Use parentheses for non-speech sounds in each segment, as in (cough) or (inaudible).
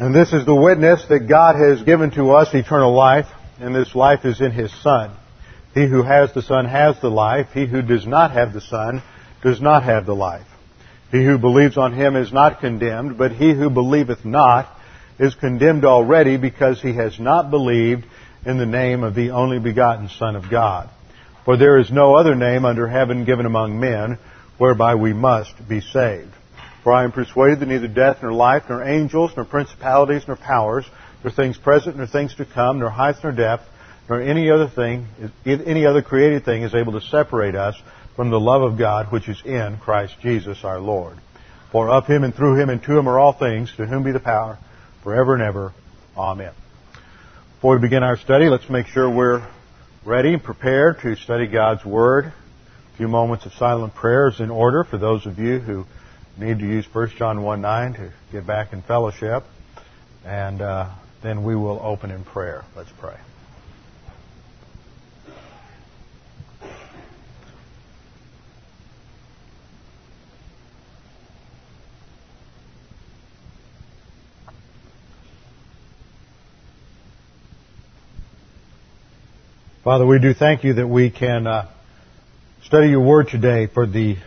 And this is the witness that God has given to us eternal life, and this life is in His Son. He who has the Son has the life. He who does not have the Son does not have the life. He who believes on Him is not condemned, but he who believeth not is condemned already because he has not believed in the name of the only begotten Son of God. For there is no other name under heaven given among men whereby we must be saved. For I am persuaded that neither death, nor life, nor angels, nor principalities, nor powers, nor things present, nor things to come, nor height, nor depth, nor any other thing, any other created thing is able to separate us from the love of God which is in Christ Jesus our Lord. For of him and through him and to him are all things, to whom be the power, forever and ever. Amen. Before we begin our study, let's make sure we're ready and prepared to study God's Word. A few moments of silent prayer is in order for those of you who need to use 1 John 1 9 to get back in fellowship. And uh, then we will open in prayer. Let's pray. Father, we do thank you that we can uh, study your word today for the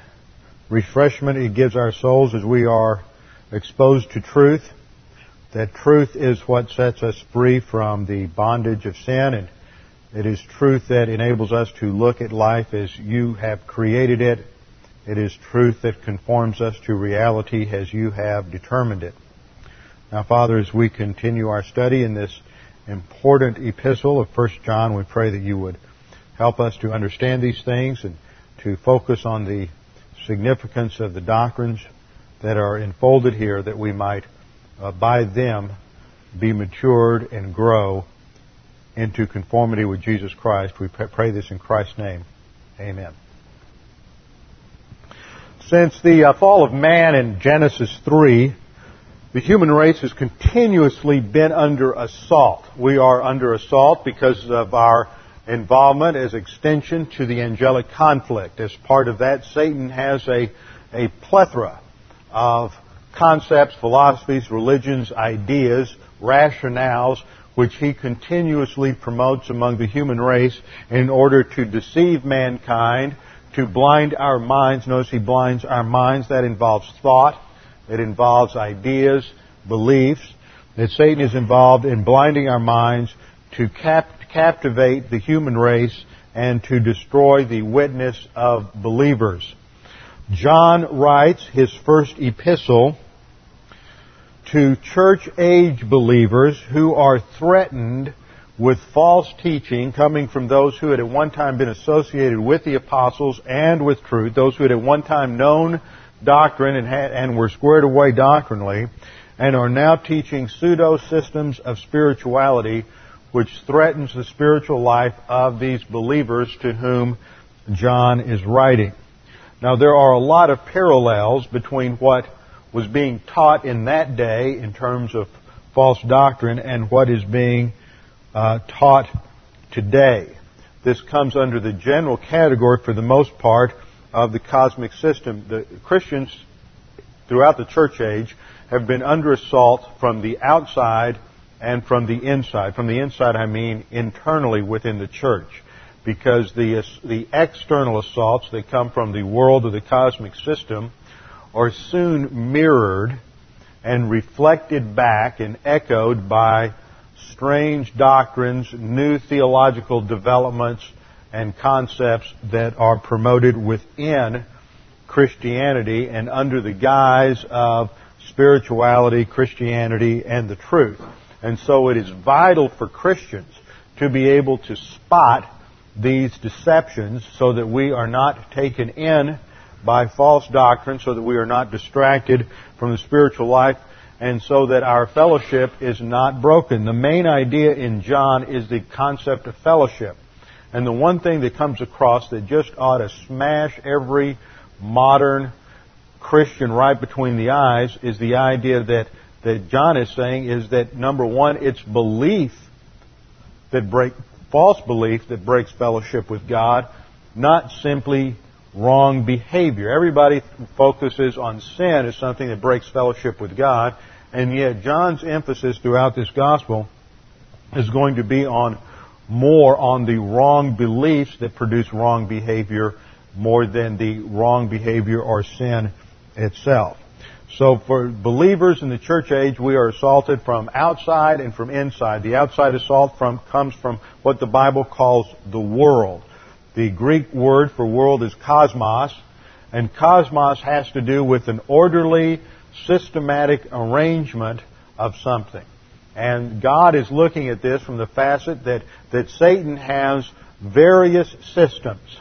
refreshment it gives our souls as we are exposed to truth. That truth is what sets us free from the bondage of sin, and it is truth that enables us to look at life as you have created it. It is truth that conforms us to reality as you have determined it. Now, Father, as we continue our study in this important epistle of 1 John. We pray that you would help us to understand these things and to focus on the significance of the doctrines that are enfolded here that we might uh, by them be matured and grow into conformity with Jesus Christ. We pray this in Christ's name. Amen. Since the uh, fall of man in Genesis 3, the human race has continuously been under assault. We are under assault because of our involvement as extension to the angelic conflict. As part of that, Satan has a, a plethora of concepts, philosophies, religions, ideas, rationales, which he continuously promotes among the human race in order to deceive mankind, to blind our minds. Notice he blinds our minds. That involves thought. It involves ideas, beliefs, that Satan is involved in blinding our minds to cap- captivate the human race and to destroy the witness of believers. John writes his first epistle to church age believers who are threatened with false teaching coming from those who had at one time been associated with the apostles and with truth, those who had at one time known doctrine and, had, and were squared away doctrinally, and are now teaching pseudo systems of spirituality which threatens the spiritual life of these believers to whom John is writing. Now there are a lot of parallels between what was being taught in that day in terms of false doctrine and what is being uh, taught today. This comes under the general category, for the most part, of the cosmic system. The Christians throughout the church age have been under assault from the outside and from the inside. From the inside, I mean internally within the church. Because the, the external assaults that come from the world of the cosmic system are soon mirrored and reflected back and echoed by strange doctrines, new theological developments, and concepts that are promoted within Christianity and under the guise of spirituality, Christianity, and the truth. And so it is vital for Christians to be able to spot these deceptions so that we are not taken in by false doctrine, so that we are not distracted from the spiritual life and so that our fellowship is not broken. The main idea in John is the concept of fellowship. And the one thing that comes across that just ought to smash every modern Christian right between the eyes is the idea that, that John is saying is that number one, it's belief that break, false belief that breaks fellowship with God, not simply wrong behavior. Everybody focuses on sin as something that breaks fellowship with God, and yet John's emphasis throughout this gospel is going to be on more on the wrong beliefs that produce wrong behavior more than the wrong behavior or sin itself. So for believers in the church age, we are assaulted from outside and from inside. The outside assault from, comes from what the Bible calls the world. The Greek word for world is cosmos, and cosmos has to do with an orderly, systematic arrangement of something. And God is looking at this from the facet that, that Satan has various systems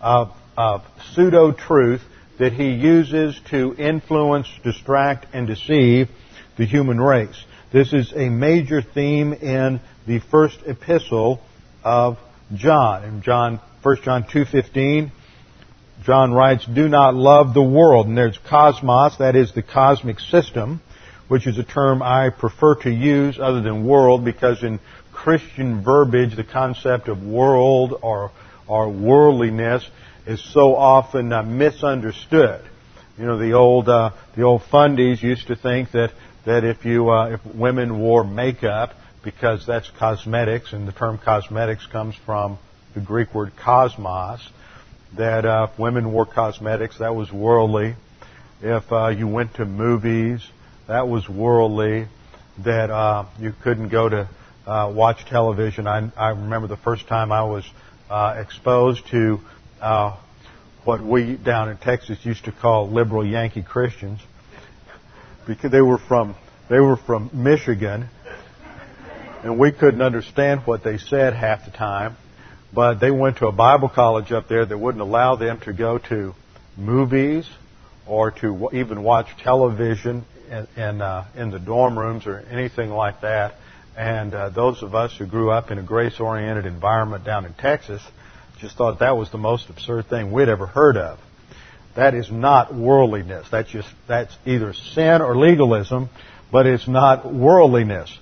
of, of pseudo truth that he uses to influence, distract, and deceive the human race. This is a major theme in the first epistle of John. In John 1 John 2.15, John writes, Do not love the world. And there's cosmos, that is the cosmic system, which is a term I prefer to use other than world because in Christian verbiage, the concept of world or, or worldliness is so often uh, misunderstood. You know, the old, uh, the old fundies used to think that, that if you, uh, if women wore makeup, because that's cosmetics, and the term cosmetics comes from the Greek word cosmos, that uh, if women wore cosmetics, that was worldly. If uh, you went to movies, that was worldly. That uh, you couldn't go to uh, watch television. I, I remember the first time I was uh, exposed to uh, what we down in Texas used to call liberal Yankee Christians, because they were from they were from Michigan, and we couldn't understand what they said half the time but they went to a Bible college up there that wouldn't allow them to go to movies or to even watch television in, in, uh, in the dorm rooms or anything like that. And uh, those of us who grew up in a grace-oriented environment down in Texas just thought that was the most absurd thing we'd ever heard of. That is not worldliness. That's just that's either sin or legalism, but it's not worldliness.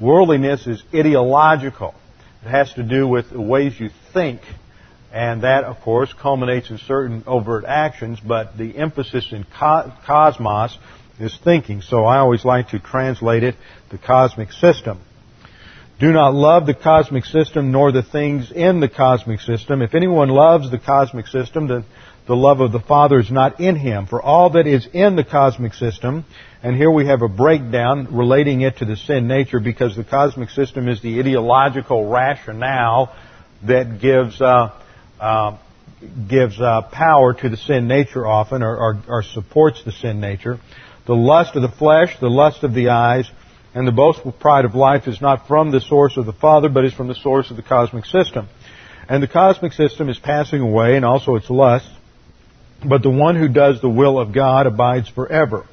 Worldliness is ideological. It has to do with the ways you think, and that, of course, culminates in certain overt actions, but the emphasis in cosmos is thinking. So I always like to translate it the cosmic system. Do not love the cosmic system nor the things in the cosmic system. If anyone loves the cosmic system, then the love of the Father is not in him. For all that is in the cosmic system, and here we have a breakdown relating it to the sin nature because the cosmic system is the ideological rationale that gives uh, uh, gives uh, power to the sin nature often, or, or, or supports the sin nature. The lust of the flesh, the lust of the eyes, and the boastful pride of life is not from the source of the Father, but is from the source of the cosmic system. And the cosmic system is passing away, and also its lust. But the one who does the will of God abides forever.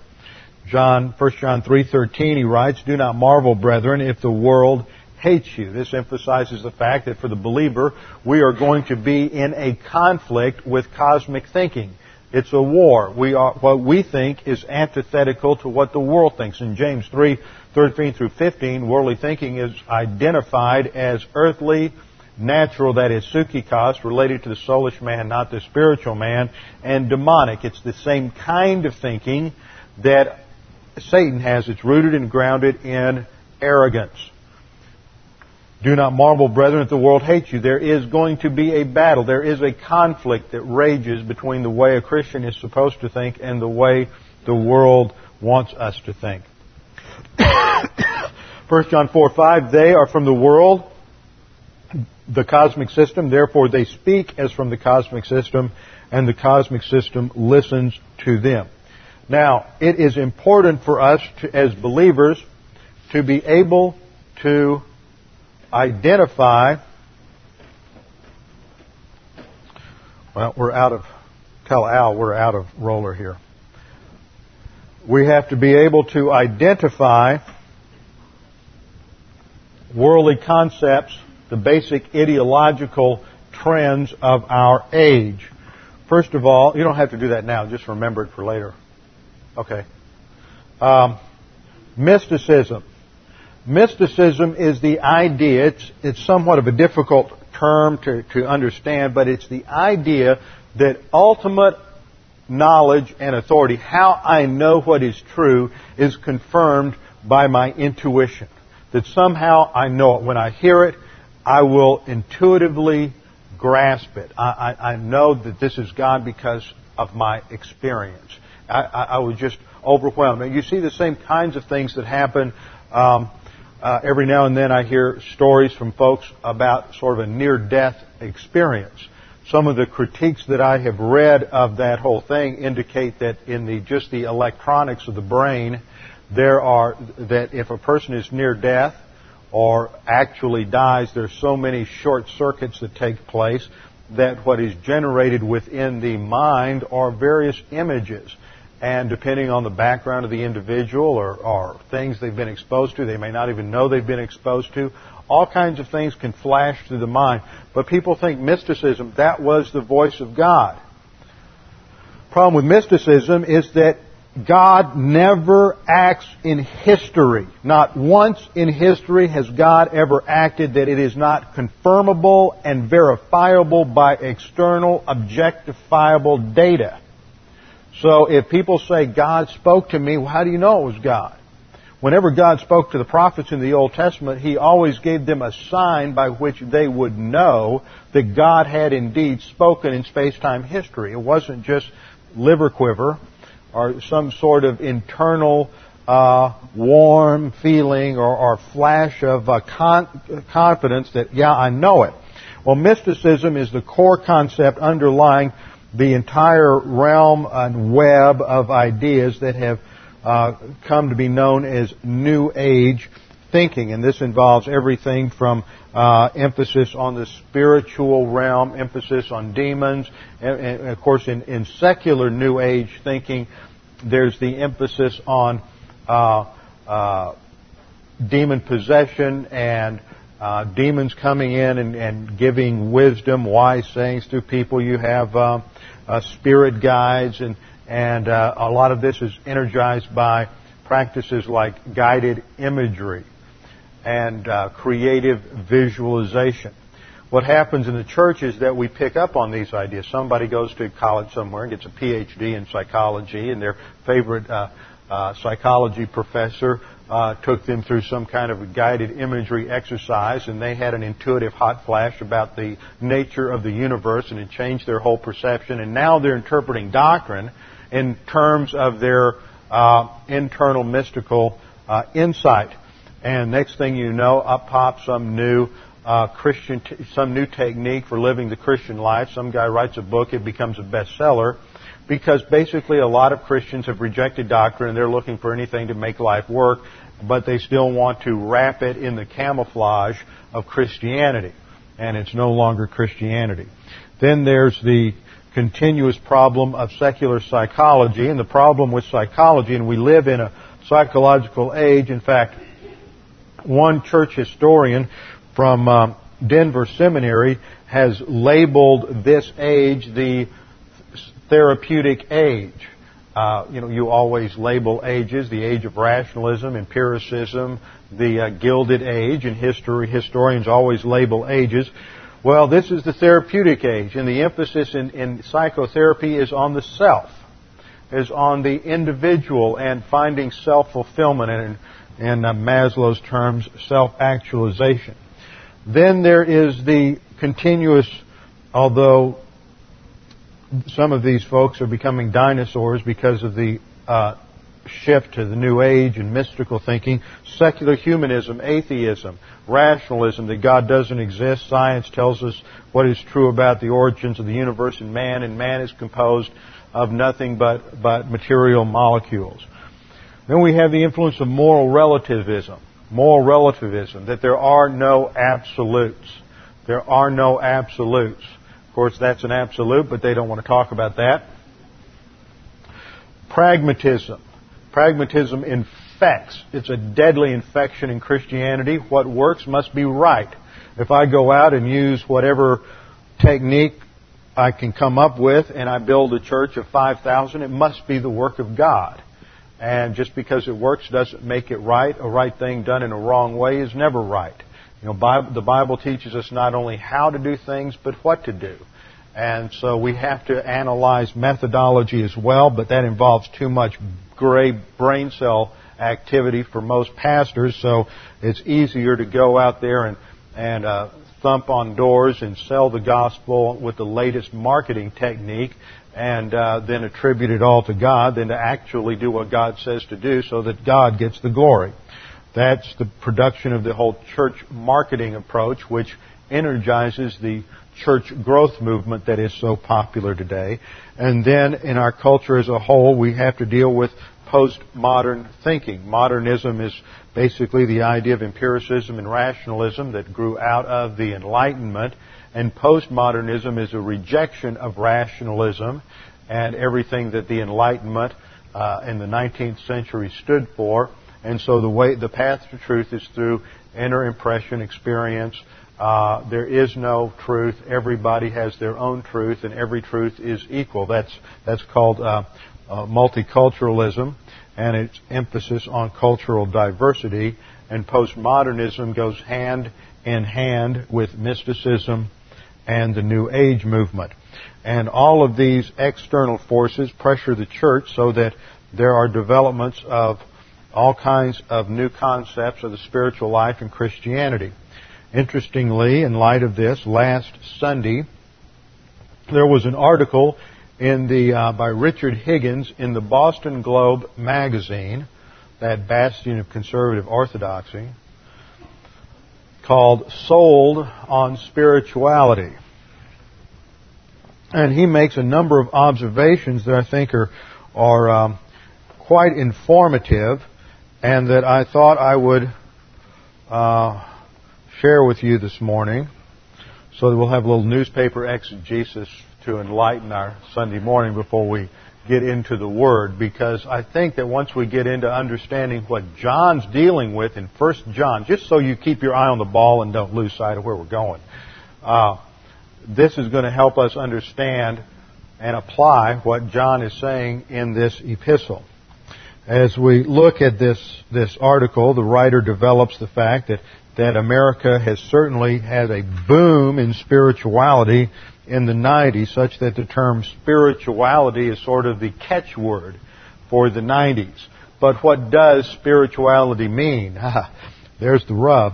John, 1 John 3:13 he writes, "Do not marvel, brethren, if the world hates you." This emphasizes the fact that for the believer, we are going to be in a conflict with cosmic thinking. It's a war. We are, what we think is antithetical to what the world thinks. In James 3, 13 through 15, worldly thinking is identified as earthly, natural, that is psychikos, related to the soulish man, not the spiritual man, and demonic. It's the same kind of thinking that Satan has. It's rooted and grounded in arrogance. Do not marvel, brethren, if the world hates you. There is going to be a battle. There is a conflict that rages between the way a Christian is supposed to think and the way the world wants us to think. 1 John 4 5, they are from the world, the cosmic system, therefore they speak as from the cosmic system, and the cosmic system listens to them. Now, it is important for us to, as believers to be able to identify. Well, we're out of, tell Al we're out of roller here. We have to be able to identify worldly concepts, the basic ideological trends of our age. First of all, you don't have to do that now, just remember it for later. Okay. Um, mysticism. Mysticism is the idea, it's, it's somewhat of a difficult term to, to understand, but it's the idea that ultimate knowledge and authority, how I know what is true, is confirmed by my intuition. That somehow I know it. When I hear it, I will intuitively grasp it. I, I, I know that this is God because of my experience. I, I, was just overwhelmed. And you see the same kinds of things that happen. Um, uh, every now and then I hear stories from folks about sort of a near-death experience. Some of the critiques that I have read of that whole thing indicate that in the just the electronics of the brain, there are that if a person is near death or actually dies, there's so many short circuits that take place that what is generated within the mind are various images. And depending on the background of the individual or, or things they've been exposed to, they may not even know they've been exposed to. All kinds of things can flash through the mind. But people think mysticism, that was the voice of God. Problem with mysticism is that God never acts in history. Not once in history has God ever acted that it is not confirmable and verifiable by external, objectifiable data. So if people say God spoke to me, well, how do you know it was God? Whenever God spoke to the prophets in the Old Testament, He always gave them a sign by which they would know that God had indeed spoken in space-time history. It wasn't just liver quiver or some sort of internal uh, warm feeling or, or flash of uh, con- confidence that, yeah, I know it. Well, mysticism is the core concept underlying the entire realm and web of ideas that have uh, come to be known as New Age thinking, and this involves everything from uh, emphasis on the spiritual realm, emphasis on demons, and, and of course, in, in, secular New Age thinking, there's the emphasis on uh, uh demon possession and uh, demons coming in and, and, giving wisdom, wise sayings to people. You have uh, uh, spirit guides, and and uh, a lot of this is energized by practices like guided imagery and uh, creative visualization. What happens in the church is that we pick up on these ideas. Somebody goes to college somewhere and gets a PhD in psychology, and their favorite uh, uh, psychology professor uh, took them through some kind of guided imagery exercise, and they had an intuitive hot flash about the nature of the universe, and it changed their whole perception. And now they're interpreting doctrine in terms of their uh, internal mystical uh, insight. And next thing you know, up pops some new uh, Christian, t- some new technique for living the Christian life. Some guy writes a book, it becomes a bestseller because basically a lot of Christians have rejected doctrine and they're looking for anything to make life work but they still want to wrap it in the camouflage of Christianity. And it's no longer Christianity. Then there's the continuous problem of secular psychology. And the problem with psychology, and we live in a psychological age. In fact, one church historian from um, Denver Seminary has labeled this age the therapeutic age. Uh, you know, you always label ages, the age of rationalism, empiricism, the uh, Gilded Age, and history, historians always label ages. Well, this is the therapeutic age, and the emphasis in, in psychotherapy is on the self, is on the individual and finding self-fulfillment, and in uh, Maslow's terms, self-actualization. Then there is the continuous, although some of these folks are becoming dinosaurs because of the uh, shift to the New Age and mystical thinking. Secular humanism, atheism, rationalism that God doesn't exist. Science tells us what is true about the origins of the universe and man, and man is composed of nothing but, but material molecules. Then we have the influence of moral relativism. Moral relativism, that there are no absolutes. There are no absolutes. Of course, that's an absolute, but they don't want to talk about that. Pragmatism. Pragmatism infects. It's a deadly infection in Christianity. What works must be right. If I go out and use whatever technique I can come up with and I build a church of 5,000, it must be the work of God. And just because it works doesn't make it right. A right thing done in a wrong way is never right. You know, the Bible teaches us not only how to do things, but what to do. And so we have to analyze methodology as well, but that involves too much gray brain cell activity for most pastors, so it's easier to go out there and, and uh, thump on doors and sell the gospel with the latest marketing technique and uh, then attribute it all to God than to actually do what God says to do so that God gets the glory. That's the production of the whole church marketing approach, which energizes the church growth movement that is so popular today. And then in our culture as a whole, we have to deal with postmodern thinking. Modernism is basically the idea of empiricism and rationalism that grew out of the Enlightenment, and postmodernism is a rejection of rationalism and everything that the Enlightenment uh, in the 19th century stood for. And so the way, the path to truth is through inner impression, experience. Uh, there is no truth. Everybody has their own truth, and every truth is equal. That's that's called uh, uh, multiculturalism, and its emphasis on cultural diversity. And postmodernism goes hand in hand with mysticism and the New Age movement. And all of these external forces pressure the church so that there are developments of all kinds of new concepts of the spiritual life in Christianity. Interestingly, in light of this, last Sunday, there was an article in the, uh, by Richard Higgins in the Boston Globe magazine, that bastion of conservative orthodoxy, called Sold on Spirituality. And he makes a number of observations that I think are, are um, quite informative and that I thought I would uh, share with you this morning so that we'll have a little newspaper exegesis to enlighten our Sunday morning before we get into the Word because I think that once we get into understanding what John's dealing with in 1 John, just so you keep your eye on the ball and don't lose sight of where we're going, uh, this is going to help us understand and apply what John is saying in this epistle. As we look at this, this article, the writer develops the fact that, that America has certainly had a boom in spirituality in the 90s, such that the term spirituality is sort of the catchword for the 90s. But what does spirituality mean? (laughs) There's the rub.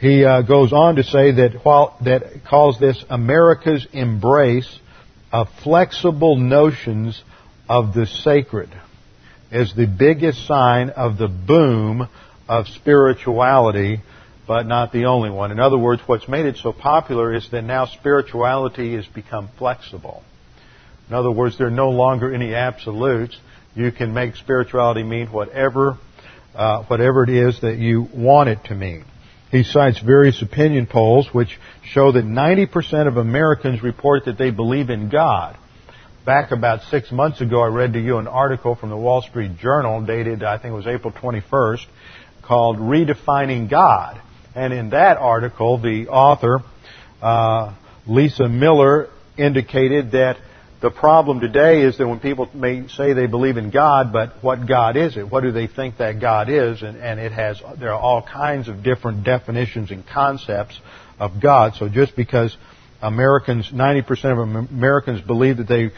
He uh, goes on to say that while that calls this America's embrace of flexible notions of the sacred is the biggest sign of the boom of spirituality, but not the only one. In other words, what's made it so popular is that now spirituality has become flexible. In other words, there are no longer any absolutes. You can make spirituality mean whatever, uh, whatever it is that you want it to mean. He cites various opinion polls which show that 90% of Americans report that they believe in God back about six months ago, I read to you an article from the Wall Street Journal dated, I think it was April 21st, called Redefining God. And in that article, the author, uh, Lisa Miller, indicated that the problem today is that when people may say they believe in God, but what God is it? What do they think that God is? And, and it has, there are all kinds of different definitions and concepts of God. So just because Americans, 90% of Americans believe that they,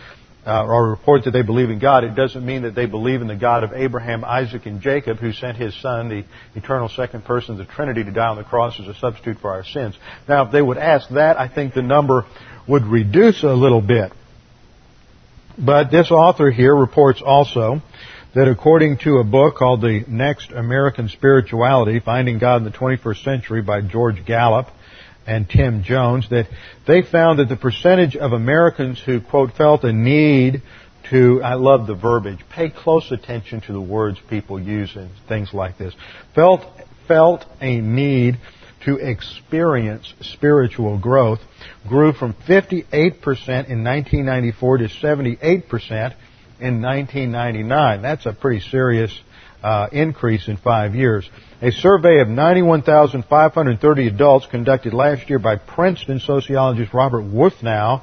uh, or report that they believe in God, it doesn't mean that they believe in the God of Abraham, Isaac, and Jacob, who sent his son, the eternal second person of the Trinity, to die on the cross as a substitute for our sins. Now, if they would ask that, I think the number would reduce a little bit. But this author here reports also that according to a book called The Next American Spirituality, Finding God in the 21st Century by George Gallup, and Tim Jones that they found that the percentage of Americans who, quote, felt a need to, I love the verbiage, pay close attention to the words people use and things like this, felt, felt a need to experience spiritual growth grew from 58% in 1994 to 78% in 1999. That's a pretty serious uh, increase in five years. A survey of 91,530 adults conducted last year by Princeton sociologist Robert Wuthnow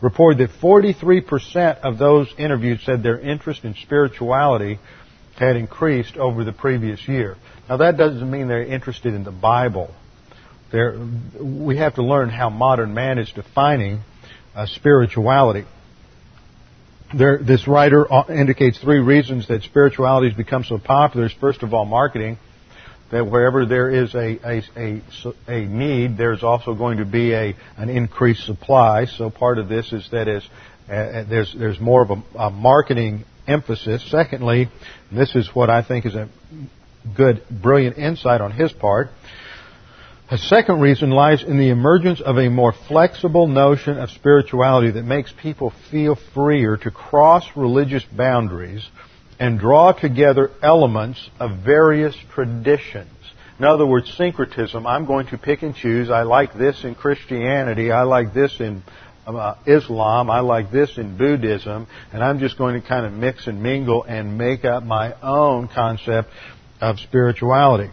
reported that 43% of those interviewed said their interest in spirituality had increased over the previous year. Now that doesn't mean they're interested in the Bible. They're, we have to learn how modern man is defining uh, spirituality. There, this writer uh, indicates three reasons that spirituality has become so popular. First of all, marketing. That wherever there is a, a, a, a need, there's also going to be a, an increased supply. So part of this is that is, uh, there's, there's more of a, a marketing emphasis. Secondly, this is what I think is a good, brilliant insight on his part. A second reason lies in the emergence of a more flexible notion of spirituality that makes people feel freer to cross religious boundaries and draw together elements of various traditions. In other words, syncretism. I'm going to pick and choose. I like this in Christianity. I like this in uh, Islam. I like this in Buddhism. And I'm just going to kind of mix and mingle and make up my own concept of spirituality.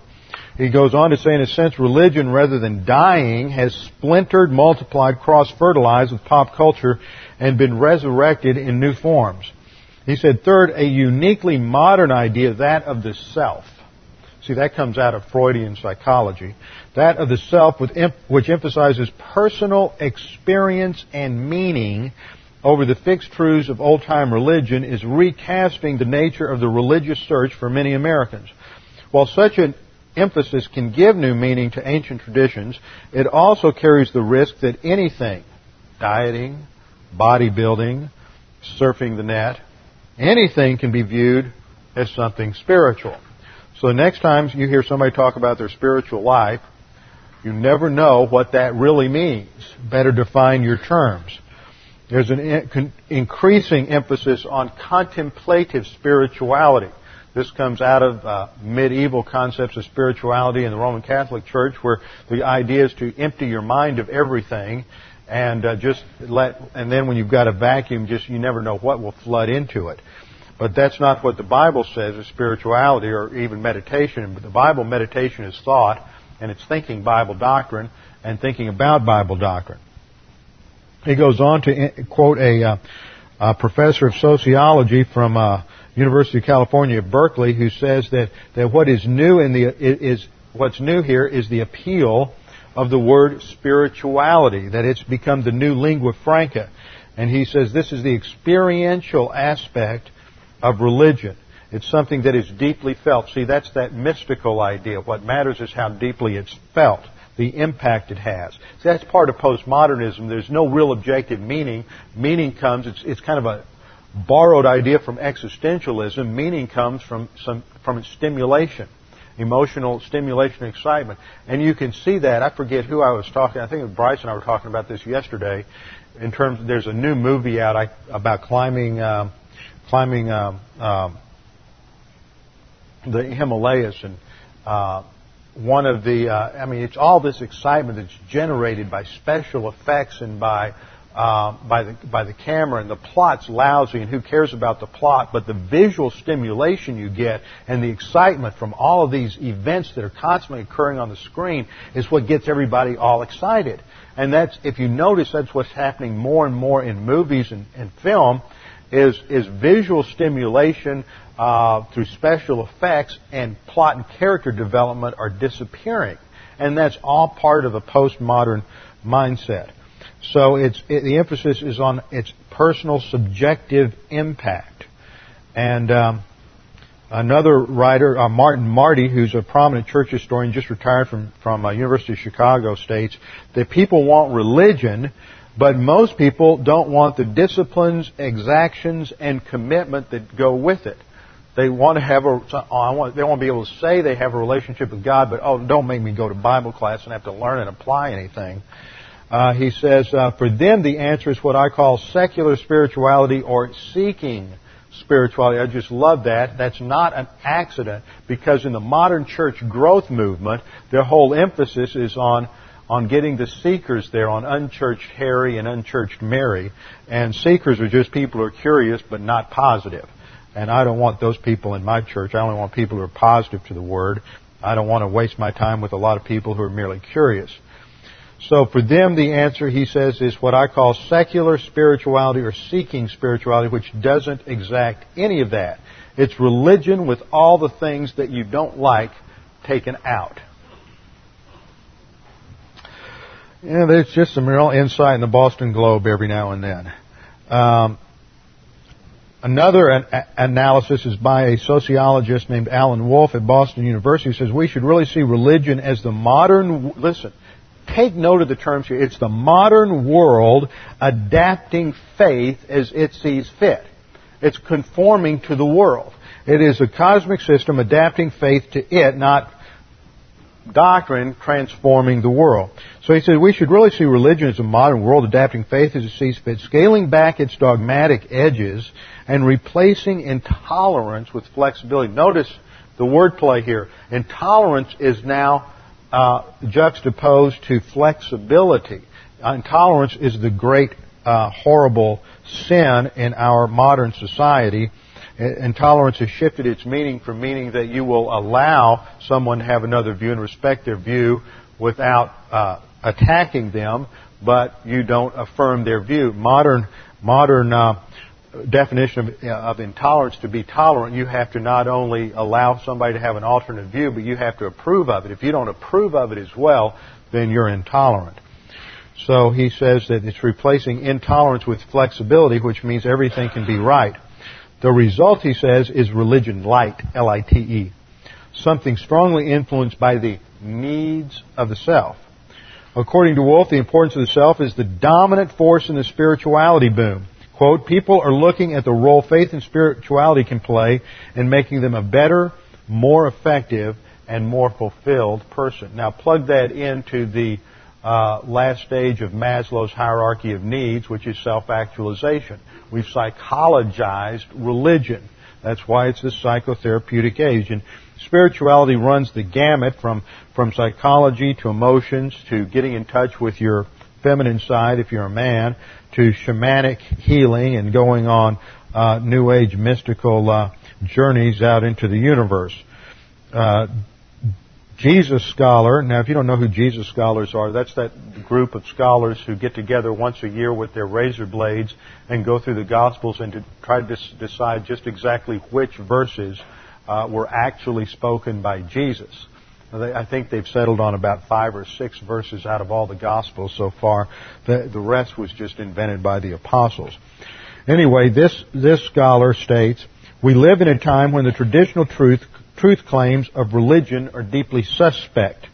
He goes on to say, in a sense, religion, rather than dying, has splintered, multiplied, cross-fertilized with pop culture, and been resurrected in new forms. He said, third, a uniquely modern idea, that of the self. See, that comes out of Freudian psychology. That of the self, which emphasizes personal experience and meaning over the fixed truths of old-time religion, is recasting the nature of the religious search for many Americans. While such an emphasis can give new meaning to ancient traditions, it also carries the risk that anything, dieting, bodybuilding, surfing the net, anything can be viewed as something spiritual. So the next time you hear somebody talk about their spiritual life, you never know what that really means. Better define your terms. There's an increasing emphasis on contemplative spirituality. This comes out of uh, medieval concepts of spirituality in the Roman Catholic Church, where the idea is to empty your mind of everything and uh, just let, and then when you've got a vacuum, just you never know what will flood into it. But that's not what the Bible says is spirituality or even meditation. But the Bible meditation is thought, and it's thinking Bible doctrine and thinking about Bible doctrine. He goes on to quote a, uh, a professor of sociology from uh, University of California at Berkeley, who says that, that what is new in the is what's new here is the appeal of the word spirituality, that it's become the new lingua franca. And he says this is the experiential aspect of religion. It's something that is deeply felt. See, that's that mystical idea. What matters is how deeply it's felt, the impact it has. See, that's part of postmodernism. There's no real objective meaning. Meaning comes, it's, it's kind of a borrowed idea from existentialism. Meaning comes from some from stimulation, emotional stimulation, excitement, and you can see that. I forget who I was talking. I think Bryce and I were talking about this yesterday. In terms, there's a new movie out I, about climbing, um, climbing um, um, the Himalayas, and uh, one of the, uh, I mean, it's all this excitement that's generated by special effects and by uh, by the by the camera, and the plot's lousy, and who cares about the plot? But the visual stimulation you get and the excitement from all of these events that are constantly occurring on the screen is what gets everybody all excited. And that's if you notice, that's what's happening more and more in movies and, and film, is is visual stimulation uh, through special effects and plot and character development are disappearing, and that's all part of a postmodern mindset. So it's, it, the emphasis is on its personal subjective impact. And um, another writer, uh, Martin Marty, who's a prominent church historian, just retired from from uh, University of Chicago, states that people want religion, but most people don't want the disciplines, exactions, and commitment that go with it. They want to have a, oh, want, they want to be able to say they have a relationship with God, but oh, don't make me go to Bible class and have to learn and apply anything. Uh, he says, uh, for them the answer is what I call secular spirituality or seeking spirituality. I just love that. That's not an accident because in the modern church growth movement, their whole emphasis is on on getting the seekers there on unchurched Harry and unchurched Mary. And seekers are just people who are curious but not positive. And I don't want those people in my church. I only want people who are positive to the Word. I don't want to waste my time with a lot of people who are merely curious. So for them, the answer, he says, is what I call secular spirituality or seeking spirituality, which doesn't exact any of that. It's religion with all the things that you don't like taken out. Yeah, there's just some real insight in the Boston Globe every now and then. Um, another an- analysis is by a sociologist named Alan Wolfe at Boston University who says we should really see religion as the modern, listen, take note of the terms here. It's the modern world adapting faith as it sees fit. It's conforming to the world. It is a cosmic system adapting faith to it, not doctrine transforming the world. So he said we should really see religion as a modern world adapting faith as it sees fit, scaling back its dogmatic edges and replacing intolerance with flexibility. Notice the wordplay here. Intolerance is now uh, juxtaposed to flexibility. Intolerance is the great uh, horrible sin in our modern society Intolerance has shifted its meaning from meaning that you will allow someone to have another view and respect their view without uh, attacking them, but you don't affirm their view. Modern modern uh, definition of, uh, of intolerance to be tolerant, you have to not only allow somebody to have an alternate view, but you have to approve of it. If you don't approve of it as well, then you're intolerant. So he says that it's replacing intolerance with flexibility, which means everything can be right. The result, he says, is religion light, L-I-T-E. Something strongly influenced by the needs of the self. According to Wolfe, the importance of the self is the dominant force in the spirituality boom. Quote, people are looking at the role faith and spirituality can play in making them a better, more effective, and more fulfilled person. Now plug that into the uh, last stage of Maslow's hierarchy of needs, which is self-actualization. We've psychologized religion. That's why it's the psychotherapeutic age. And spirituality runs the gamut from, from psychology to emotions to getting in touch with your feminine side if you're a man to shamanic healing and going on uh, New Age mystical uh, journeys out into the universe. Uh, Jesus Scholar. Now, if you don't know who Jesus Scholars are, that's that group of scholars who get together once a year with their razor blades and go through the Gospels and to try to decide just exactly which verses uh, were actually spoken by Jesus. I think they've settled on about five or six verses out of all the Gospels so far. The, the rest was just invented by the apostles. Anyway, this, this scholar states, we live in a time when the traditional truth truth claims of religion are deeply suspect.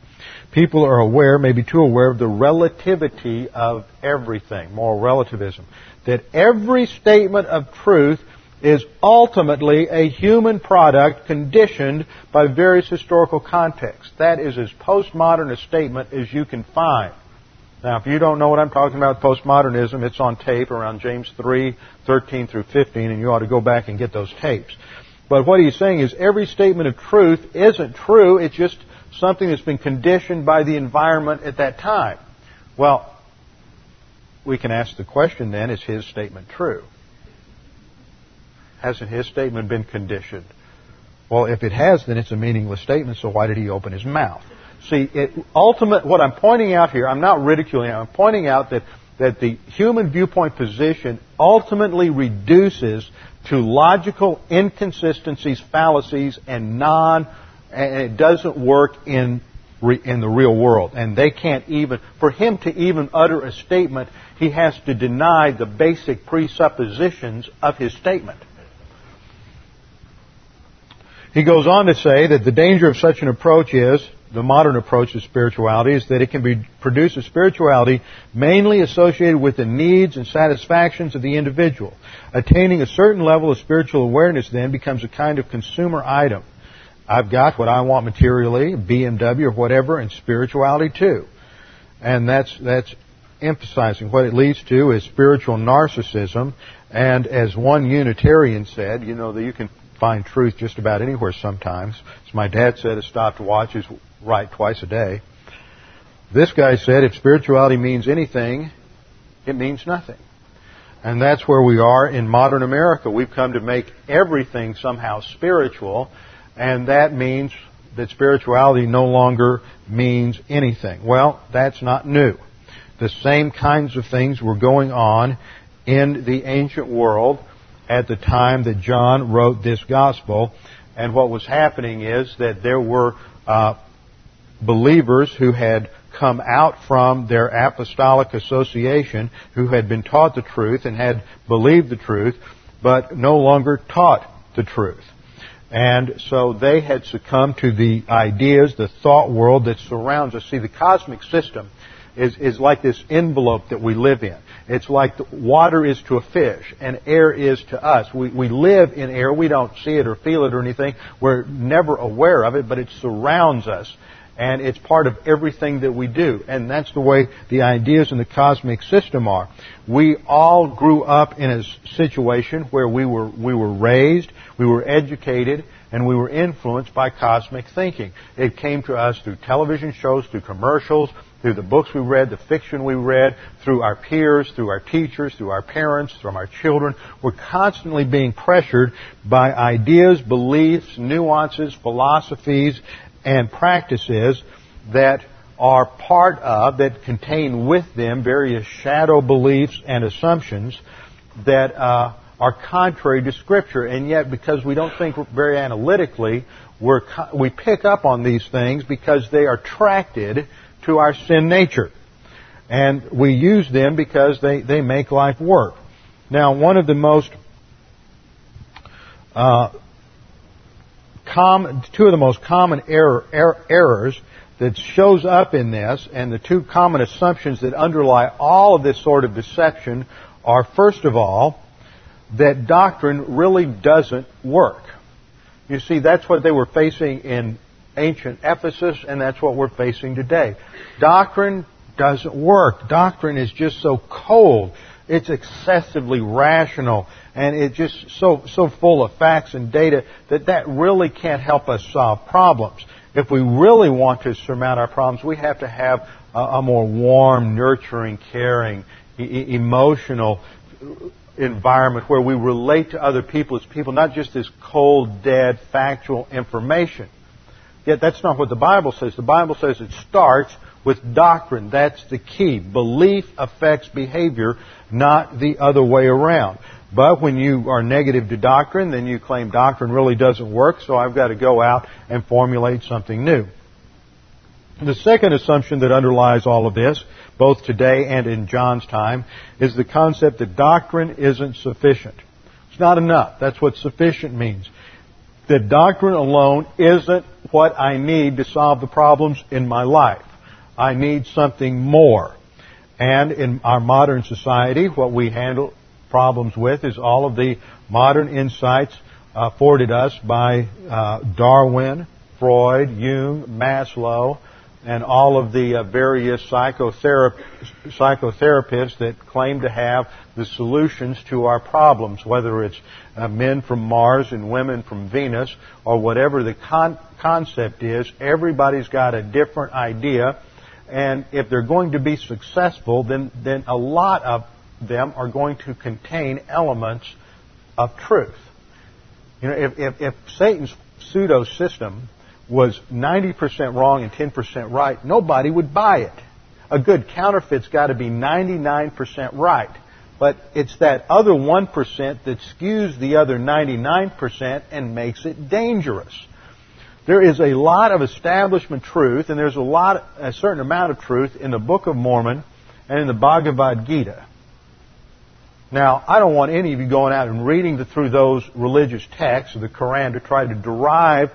People are aware, maybe too aware, of the relativity of everything, moral relativism. That every statement of truth is ultimately a human product conditioned by various historical contexts. That is as postmodern a statement as you can find. Now, if you don't know what I'm talking about postmodernism, it's on tape around James 3, 13 through 15, and you ought to go back and get those tapes. But what he's saying is every statement of truth isn't true. It's just something that's been conditioned by the environment at that time. Well, we can ask the question then, is his statement true? Hasn't his statement been conditioned? Well, if it has, then it's a meaningless statement, so why did he open his mouth? See, it, ultimate, what I'm pointing out here, I'm not ridiculing, I'm pointing out that, that the human viewpoint position ultimately reduces to logical inconsistencies, fallacies, and non, and it doesn't work in in the real world. And they can't even, for him to even utter a statement, he has to deny the basic presuppositions of his statement. He goes on to say that the danger of such an approach is the modern approach to spirituality is that it can be, produce a spirituality mainly associated with the needs and satisfactions of the individual. Attaining a certain level of spiritual awareness then becomes a kind of consumer item. I've got what I want materially, BMW or whatever, and spirituality too. And that's, that's emphasizing what it leads to is spiritual narcissism. And as one Unitarian said, you know, that you can find truth just about anywhere sometimes. As my dad said, a stopwatch is right twice a day. This guy said if spirituality means anything, it means nothing. And that's where we are in modern America. We've come to make everything somehow spiritual, and that means that spirituality no longer means anything. Well, that's not new. The same kinds of things were going on in the ancient world at the time that John wrote this gospel. And what was happening is that there were uh, believers who had come out from their apostolic association, who had been taught the truth and had believed the truth, but no longer taught the truth. And so they had succumbed to the ideas, the thought world that surrounds us. See, the cosmic system is, is like this envelope that we live in. It's like water is to a fish and air is to us. We, we live in air. We don't see it or feel it or anything. We're never aware of it, but it surrounds us. And it's part of everything that we do. And that's the way the ideas in the cosmic system are. We all grew up in a situation where we were, we were raised, we were educated, and we were influenced by cosmic thinking. It came to us through television shows, through commercials, through the books we read, the fiction we read, through our peers, through our teachers, through our parents, from our children. We're constantly being pressured by ideas, beliefs, nuances, philosophies, and practices that are part of, that contain with them various shadow beliefs and assumptions that uh, are contrary to Scripture. And yet, because we don't think very analytically, we pick up on these things because they are attracted to our sin nature. And we use them because they, they make life work. Now, one of the most uh, common, two of the most common error, er, errors that shows up in this, and the two common assumptions that underlie all of this sort of deception are, first of all, that doctrine really doesn't work. You see, that's what they were facing in ancient Ephesus, and that's what we're facing today. Doctrine doesn't work. Doctrine is just so cold. It's excessively rational, and it's just so so full of facts and data that that really can't help us solve problems. If we really want to surmount our problems, we have to have a, a more warm, nurturing, caring, e- emotional environment where we relate to other people as people, not just as cold, dead, factual information. Yet that's not what the Bible says. The Bible says it starts with doctrine. That's the key. Belief affects behavior, not the other way around. But when you are negative to doctrine, then you claim doctrine really doesn't work, so I've got to go out and formulate something new. The second assumption that underlies all of this, both today and in John's time, is the concept that doctrine isn't sufficient. It's not enough. That's what sufficient means that doctrine alone isn't what I need to solve the problems in my life. I need something more. And in our modern society, what we handle problems with is all of the modern insights afforded us by uh, Darwin, Freud, Jung, Maslow, and all of the uh, various psychotherap- psychotherapists that claim to have the solutions to our problems, whether it's uh, men from Mars and women from Venus, or whatever the con- concept is. Everybody's got a different idea, and if they're going to be successful, then, then a lot of them are going to contain elements of truth. You know, if, if, if Satan's pseudo system was 90% wrong and 10% right, nobody would buy it. A good counterfeit's got to be 99% right. But it's that other 1% that skews the other 99% and makes it dangerous. There is a lot of establishment truth, and there's a lot, a certain amount of truth in the Book of Mormon and in the Bhagavad Gita. Now, I don't want any of you going out and reading through those religious texts of the Quran to try to derive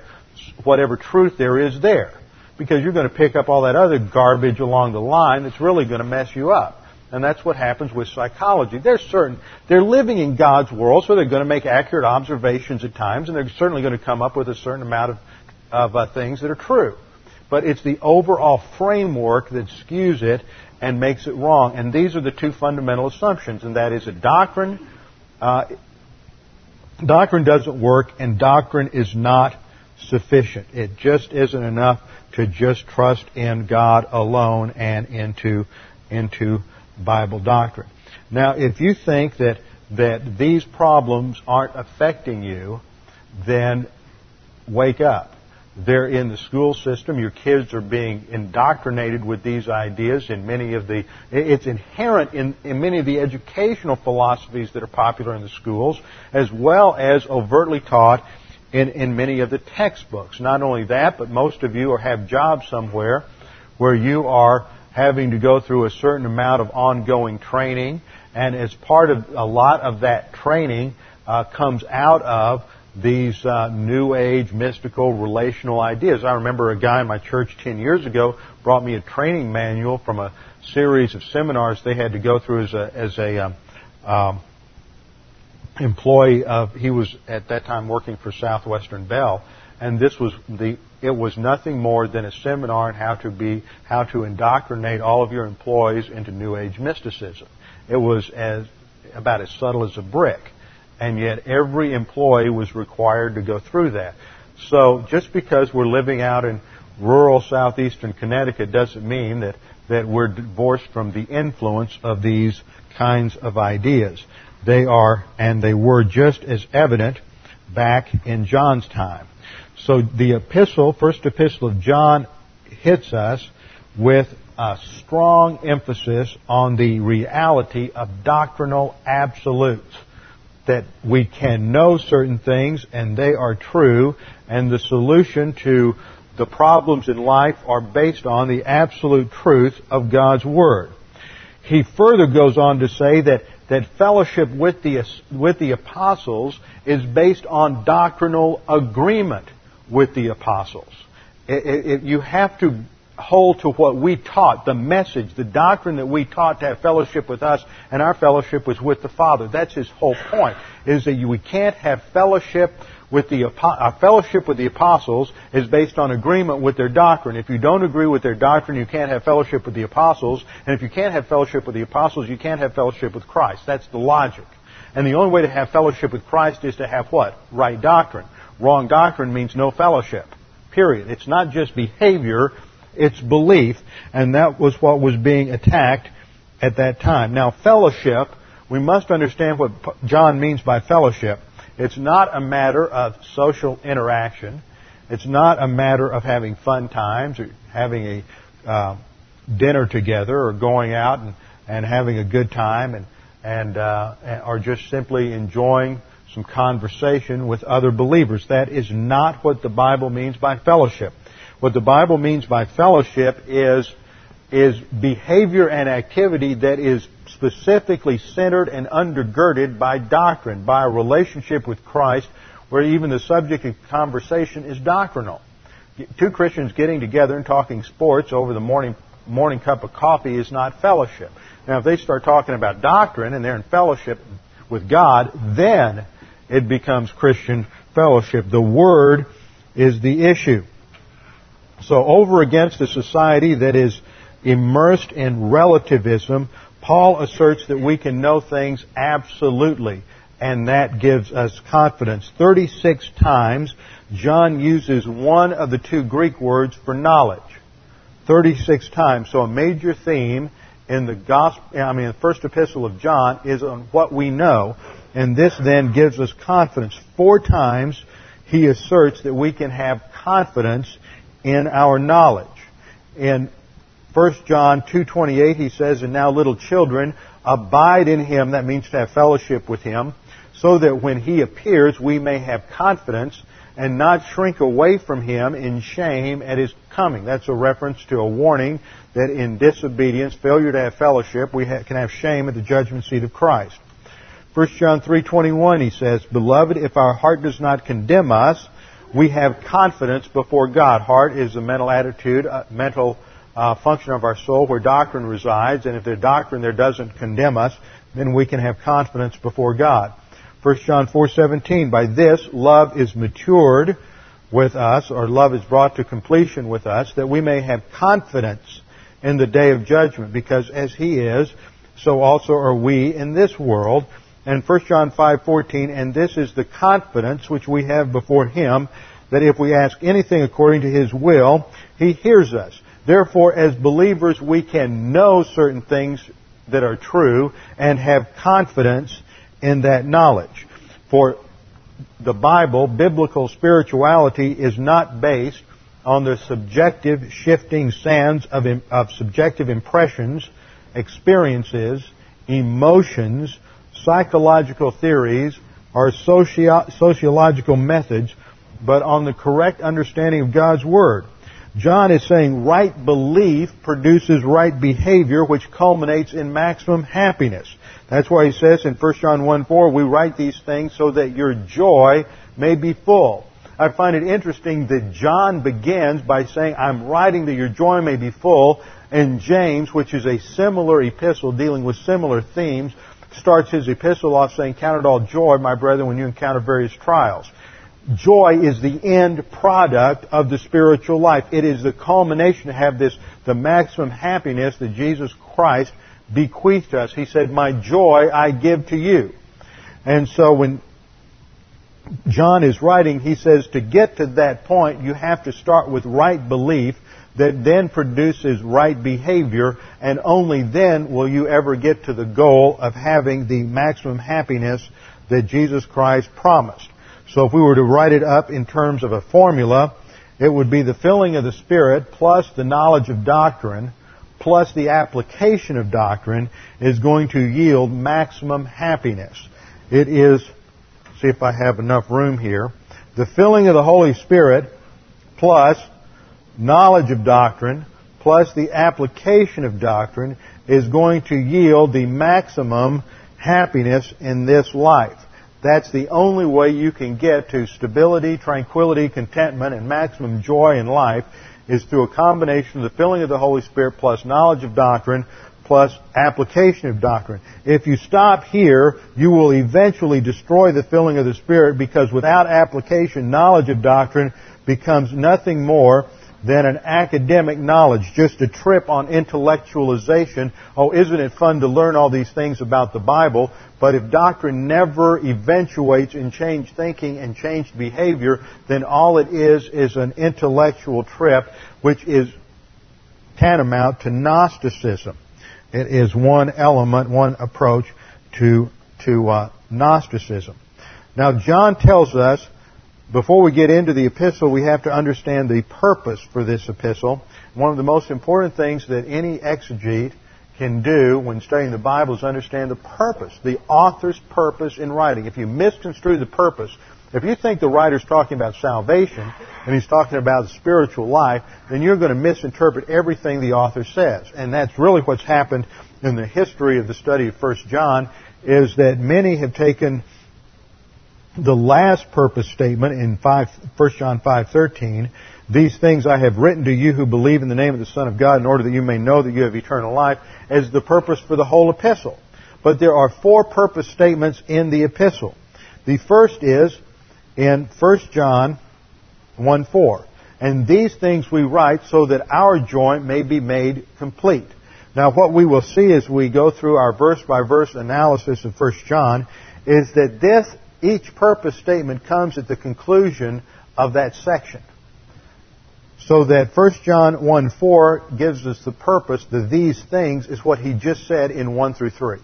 whatever truth there is there. Because you're going to pick up all that other garbage along the line that's really going to mess you up. And that's what happens with psychology. They're certain, they're living in God's world, so they're going to make accurate observations at times, and they're certainly going to come up with a certain amount of, of uh, things that are true. But it's the overall framework that skews it and makes it wrong. And these are the two fundamental assumptions, and that is a doctrine, uh, doctrine doesn't work, and doctrine is not sufficient. It just isn't enough to just trust in God alone and into, into Bible doctrine. Now, if you think that, that these problems aren't affecting you, then wake up. They're in the school system. Your kids are being indoctrinated with these ideas in many of the, it's inherent in, in many of the educational philosophies that are popular in the schools, as well as overtly taught in, in many of the textbooks. Not only that, but most of you are, have jobs somewhere where you are having to go through a certain amount of ongoing training, and as part of a lot of that training uh, comes out of these uh, new age mystical relational ideas. I remember a guy in my church 10 years ago brought me a training manual from a series of seminars they had to go through as a, as a um, um, employee of, he was at that time working for Southwestern Bell, and this was the, it was nothing more than a seminar on how to be, how to indoctrinate all of your employees into New Age mysticism. It was as, about as subtle as a brick and yet every employee was required to go through that. So just because we're living out in rural southeastern Connecticut doesn't mean that, that we're divorced from the influence of these kinds of ideas. They are, and they were just as evident back in John's time. So the epistle, first epistle of John, hits us with a strong emphasis on the reality of doctrinal absolutes that we can know certain things and they are true, and the solution to the problems in life are based on the absolute truth of God's Word. He further goes on to say that, that fellowship with the, with the apostles is based on doctrinal agreement with the apostles. It, it, you have to hold to what we taught, the message, the doctrine that we taught to have fellowship with us, and our fellowship was with the Father. That's his whole point, is that we can't have fellowship with the, fellowship with the apostles is based on agreement with their doctrine. If you don't agree with their doctrine, you can't have fellowship with the apostles, and if you can't have fellowship with the apostles, you can't have fellowship with Christ. That's the logic. And the only way to have fellowship with Christ is to have what? Right doctrine. Wrong doctrine means no fellowship. Period. It's not just behavior, its belief, and that was what was being attacked at that time. Now, fellowship, we must understand what John means by fellowship. It's not a matter of social interaction. It's not a matter of having fun times or having a uh, dinner together or going out and, and having a good time and, and uh, or just simply enjoying some conversation with other believers. That is not what the Bible means by fellowship. What the Bible means by fellowship is, is behavior and activity that is specifically centered and undergirded by doctrine, by a relationship with Christ, where even the subject of conversation is doctrinal. Two Christians getting together and talking sports over the morning, morning cup of coffee is not fellowship. Now, if they start talking about doctrine and they're in fellowship with God, then it becomes Christian fellowship. The Word is the issue. So over against a society that is immersed in relativism, Paul asserts that we can know things absolutely, and that gives us confidence. 36 times, John uses one of the two Greek words for knowledge. 36 times. So a major theme in the gospel, I mean, the first epistle of John is on what we know, and this then gives us confidence. Four times he asserts that we can have confidence in our knowledge. In 1 John 2.28 he says, And now little children, abide in him, that means to have fellowship with him, so that when he appears we may have confidence and not shrink away from him in shame at his coming. That's a reference to a warning that in disobedience, failure to have fellowship, we can have shame at the judgment seat of Christ. 1 John 3:21 he says, "Beloved, if our heart does not condemn us, we have confidence before God. Heart is a mental attitude, a mental uh, function of our soul where doctrine resides, and if the doctrine there doesn't condemn us, then we can have confidence before God. 1 John 4:17 By this love is matured with us or love is brought to completion with us that we may have confidence in the day of judgment because as he is so also are we in this world and 1 John 5:14 and this is the confidence which we have before him that if we ask anything according to His will, He hears us. Therefore, as believers, we can know certain things that are true and have confidence in that knowledge. For the Bible, biblical spirituality is not based on the subjective shifting sands of, of subjective impressions, experiences, emotions, psychological theories, or socio- sociological methods, but on the correct understanding of God's Word. John is saying right belief produces right behavior, which culminates in maximum happiness. That's why he says in 1 John 1 4, we write these things so that your joy may be full. I find it interesting that John begins by saying, I'm writing that your joy may be full, and James, which is a similar epistle dealing with similar themes, starts his epistle off saying, Count it all joy, my brethren, when you encounter various trials. Joy is the end product of the spiritual life. It is the culmination to have this, the maximum happiness that Jesus Christ bequeathed to us. He said, My joy I give to you. And so when John is writing, he says to get to that point, you have to start with right belief that then produces right behavior, and only then will you ever get to the goal of having the maximum happiness that Jesus Christ promised. So if we were to write it up in terms of a formula, it would be the filling of the Spirit plus the knowledge of doctrine plus the application of doctrine is going to yield maximum happiness. It is see if I have enough room here. The filling of the Holy Spirit plus knowledge of doctrine plus the application of doctrine is going to yield the maximum happiness in this life. That's the only way you can get to stability, tranquility, contentment, and maximum joy in life is through a combination of the filling of the Holy Spirit plus knowledge of doctrine plus application of doctrine. If you stop here, you will eventually destroy the filling of the Spirit because without application, knowledge of doctrine becomes nothing more than an academic knowledge, just a trip on intellectualization. Oh, isn't it fun to learn all these things about the Bible? But if doctrine never eventuates in changed thinking and changed behavior, then all it is is an intellectual trip, which is tantamount to Gnosticism. It is one element, one approach to, to uh, Gnosticism. Now, John tells us, before we get into the epistle, we have to understand the purpose for this epistle. One of the most important things that any exegete can do when studying the Bible is understand the purpose, the author's purpose in writing. If you misconstrue the purpose, if you think the writer's talking about salvation and he's talking about the spiritual life, then you're going to misinterpret everything the author says. And that's really what's happened in the history of the study of 1 John is that many have taken the last purpose statement in 5, 1 John 5:13, these things I have written to you who believe in the name of the Son of God in order that you may know that you have eternal life as the purpose for the whole epistle. But there are four purpose statements in the epistle. The first is in 1 John 1 4. And these things we write so that our joy may be made complete. Now what we will see as we go through our verse by verse analysis of 1 John is that this, each purpose statement comes at the conclusion of that section. So that 1 John 1 4 gives us the purpose, the these things is what he just said in 1 through 3.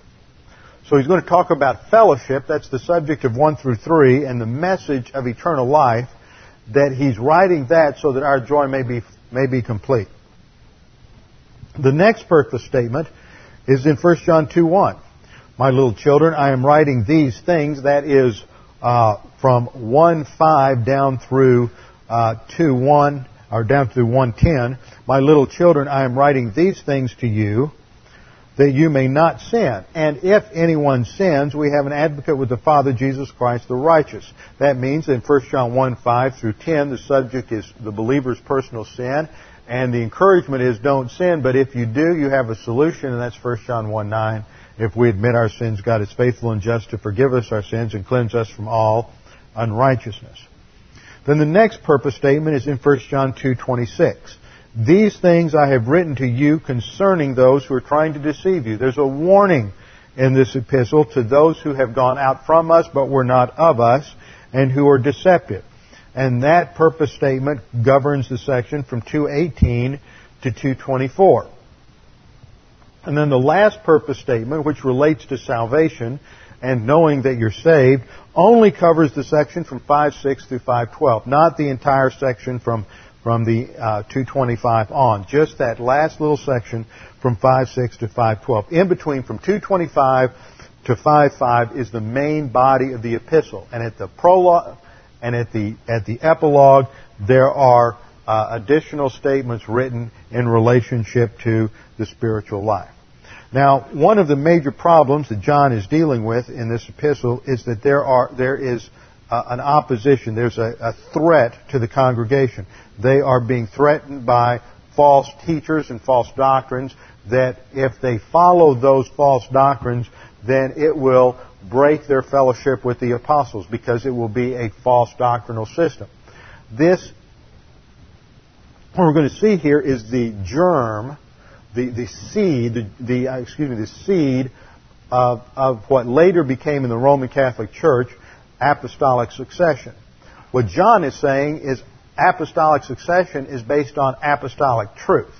So he's going to talk about fellowship, that's the subject of 1 through 3, and the message of eternal life, that he's writing that so that our joy may be, may be complete. The next purpose statement is in 1 John 2 1. My little children, I am writing these things, that is uh, from 1 5 down through uh, 2 1, or down through 110. My little children, I am writing these things to you that you may not sin. And if anyone sins, we have an advocate with the Father, Jesus Christ the righteous. That means in 1 John 1, 5 through 10, the subject is the believer's personal sin. And the encouragement is don't sin, but if you do, you have a solution, and that's 1 John 1, 9. If we admit our sins, God is faithful and just to forgive us our sins and cleanse us from all unrighteousness. Then the next purpose statement is in 1 John 2:26. These things I have written to you concerning those who are trying to deceive you. There's a warning in this epistle to those who have gone out from us but were not of us and who are deceptive. and that purpose statement governs the section from 218 to 224. And then the last purpose statement, which relates to salvation and knowing that you're saved, only covers the section from 5.6 through 5.12, not the entire section from, from the uh, 225 on, just that last little section from 5.6 to 5.12. In between, from 225 to 5.5 is the main body of the epistle. And at the prologue and at the, at the epilogue, there are uh, additional statements written in relationship to the spiritual life. Now, one of the major problems that John is dealing with in this epistle is that there are there is uh, an opposition. There's a, a threat to the congregation. They are being threatened by false teachers and false doctrines. That if they follow those false doctrines, then it will break their fellowship with the apostles because it will be a false doctrinal system. This what we're going to see here is the germ, the, the seed, the, the uh, excuse me, the seed of, of what later became in the Roman Catholic Church apostolic succession. What John is saying is apostolic succession is based on apostolic truth.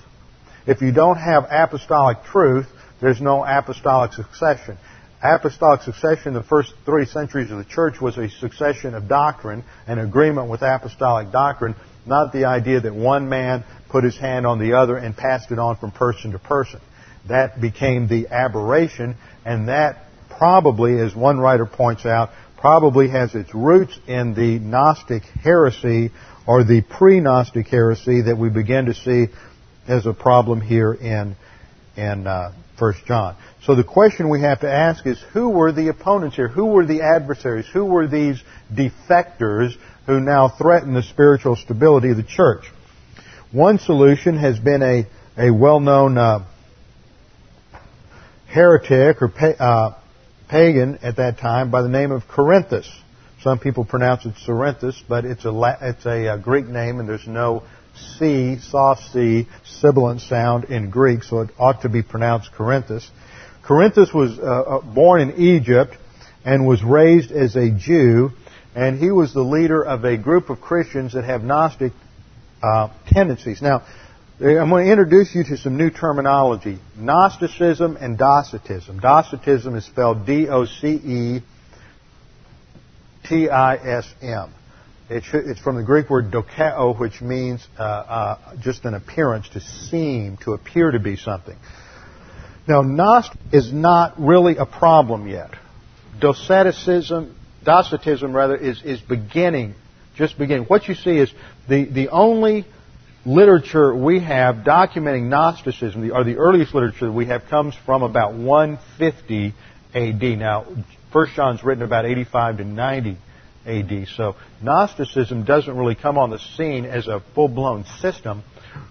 If you don't have apostolic truth, there's no apostolic succession. Apostolic succession in the first three centuries of the church was a succession of doctrine, an agreement with apostolic doctrine not the idea that one man put his hand on the other and passed it on from person to person. That became the aberration, and that probably, as one writer points out, probably has its roots in the Gnostic heresy or the pre-Gnostic heresy that we begin to see as a problem here in in uh, 1 John. So the question we have to ask is who were the opponents here? Who were the adversaries? Who were these defectors who now threaten the spiritual stability of the church? One solution has been a, a well-known uh, heretic or pa- uh, pagan at that time by the name of Corinthus. Some people pronounce it Cerinthus, but it's a, it's a, a uh, Greek name and there's no C, soft C, sibilant sound in Greek, so it ought to be pronounced Corinthus. Corinthus was uh, uh, born in Egypt and was raised as a Jew, and he was the leader of a group of Christians that have Gnostic uh, tendencies. Now, I'm going to introduce you to some new terminology. Gnosticism and Docetism. Docetism is spelled D-O-C-E-T-I-S-M. It's from the Greek word dokeo, which means uh, uh, just an appearance, to seem, to appear to be something. Now, Gnost is not really a problem yet. Doceticism, Docetism rather, is, is beginning, just beginning. What you see is the, the only literature we have documenting Gnosticism, or the earliest literature we have, comes from about 150 AD. Now, First John's written about 85 to 90 AD. So Gnosticism doesn't really come on the scene as a full-blown system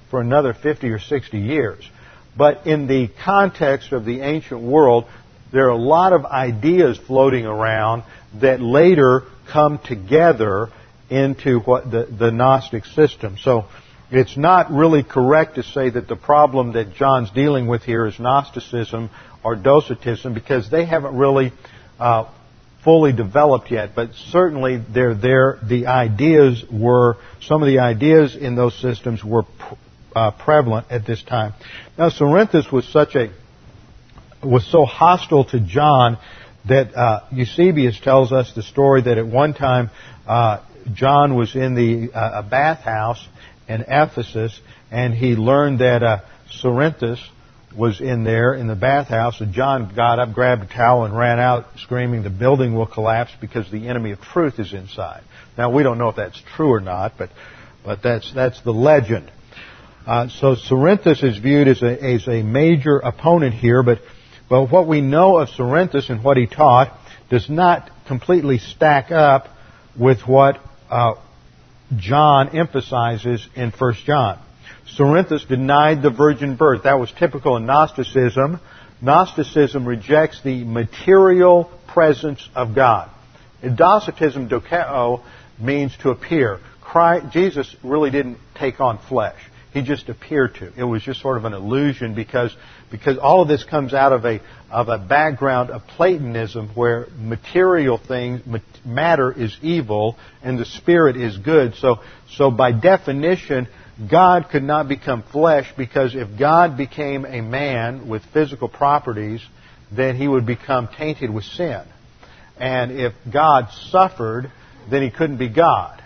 for another 50 or 60 years. But in the context of the ancient world, there are a lot of ideas floating around that later come together into what the, the Gnostic system. So it's not really correct to say that the problem that John's dealing with here is Gnosticism or Docetism because they haven't really uh, fully developed yet, but certainly they're there. The ideas were, some of the ideas in those systems were uh, prevalent at this time. Now, Cerinthus was such a, was so hostile to John that uh, Eusebius tells us the story that at one time uh, John was in the uh, a bathhouse in Ephesus, and he learned that uh, was in there in the bathhouse, and John got up, grabbed a towel, and ran out screaming, The building will collapse because the enemy of truth is inside. Now, we don't know if that's true or not, but, but that's, that's the legend. Uh, so Cerinthus is viewed as a, as a major opponent here, but, but what we know of Cerinthus and what he taught does not completely stack up with what uh, John emphasizes in 1 John. Cerinthus denied the virgin birth. That was typical in Gnosticism. Gnosticism rejects the material presence of God. In Docetism, dokeo means to appear. Christ, Jesus really didn't take on flesh. He just appeared to. It was just sort of an illusion because, because all of this comes out of a, of a background of Platonism where material things, matter is evil and the spirit is good. So, so by definition, God could not become flesh because if God became a man with physical properties, then he would become tainted with sin. And if God suffered, then he couldn't be God.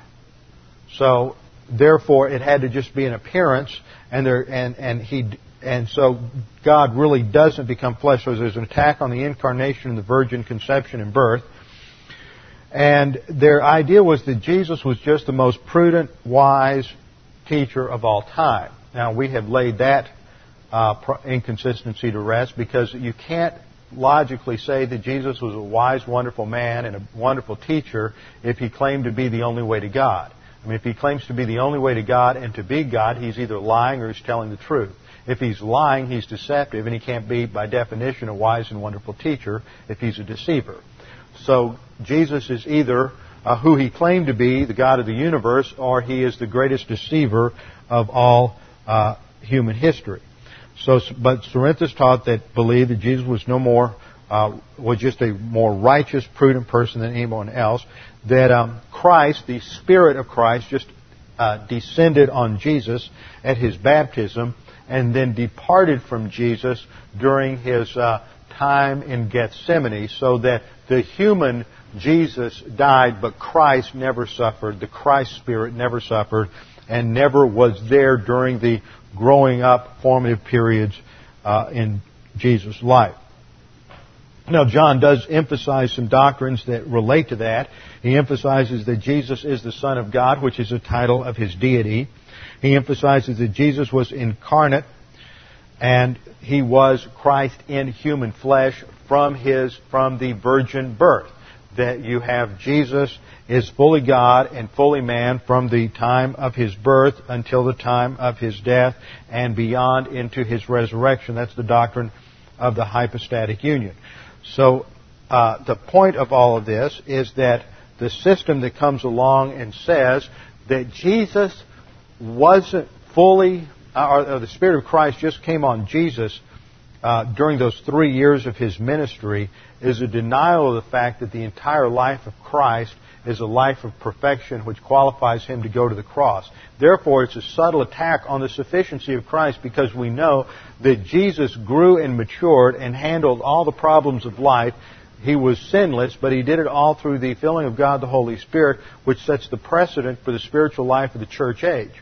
So therefore it had to just be an appearance and there and, and he and so God really doesn't become flesh. So there's an attack on the incarnation and the virgin conception and birth. And their idea was that Jesus was just the most prudent, wise teacher of all time. Now we have laid that uh, inconsistency to rest because you can't logically say that Jesus was a wise, wonderful man and a wonderful teacher if he claimed to be the only way to God. I mean, if he claims to be the only way to God and to be God, he's either lying or he's telling the truth. If he's lying, he's deceptive, and he can't be, by definition, a wise and wonderful teacher if he's a deceiver. So Jesus is either uh, who he claimed to be, the God of the universe, or he is the greatest deceiver of all uh, human history. So, but Cerinthus taught that believed that Jesus was no more uh, was just a more righteous, prudent person than anyone else. That um, Christ, the Spirit of Christ, just uh, descended on Jesus at his baptism, and then departed from Jesus during his uh, time in Gethsemane, so that the human Jesus died, but Christ never suffered. The Christ Spirit never suffered, and never was there during the growing up formative periods uh, in Jesus' life. Now, John does emphasize some doctrines that relate to that. He emphasizes that Jesus is the Son of God, which is a title of his deity. He emphasizes that Jesus was incarnate and he was Christ in human flesh from his, from the virgin birth. That you have Jesus is fully God and fully man from the time of his birth until the time of his death and beyond into his resurrection. That's the doctrine of the hypostatic union. So uh, the point of all of this is that the system that comes along and says that Jesus wasn't fully, or, or the Spirit of Christ just came on Jesus uh, during those three years of his ministry is a denial of the fact that the entire life of Christ is a life of perfection which qualifies him to go to the cross. Therefore, it's a subtle attack on the sufficiency of Christ because we know that Jesus grew and matured and handled all the problems of life. He was sinless, but he did it all through the filling of God the Holy Spirit, which sets the precedent for the spiritual life of the church age.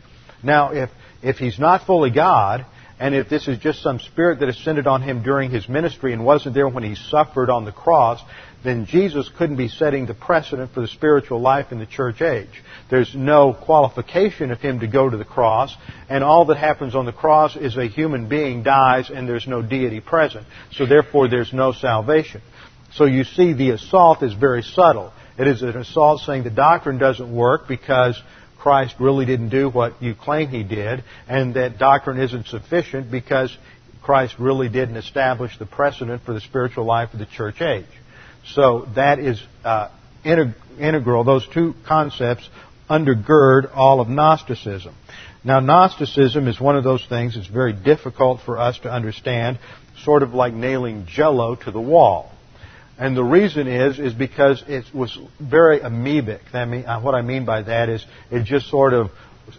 Now, if, if he's not fully God, and if this is just some spirit that ascended on him during his ministry and wasn't there when he suffered on the cross, then Jesus couldn't be setting the precedent for the spiritual life in the church age. There's no qualification of him to go to the cross, and all that happens on the cross is a human being dies and there's no deity present. So therefore there's no salvation. So you see the assault is very subtle. It is an assault saying the doctrine doesn't work because Christ really didn't do what you claim he did, and that doctrine isn't sufficient because Christ really didn't establish the precedent for the spiritual life of the church age. So that is uh, integral. Those two concepts undergird all of Gnosticism. Now, Gnosticism is one of those things that's very difficult for us to understand, sort of like nailing jello to the wall. And the reason is, is because it was very amoebic. I mean, uh, what I mean by that is it just sort of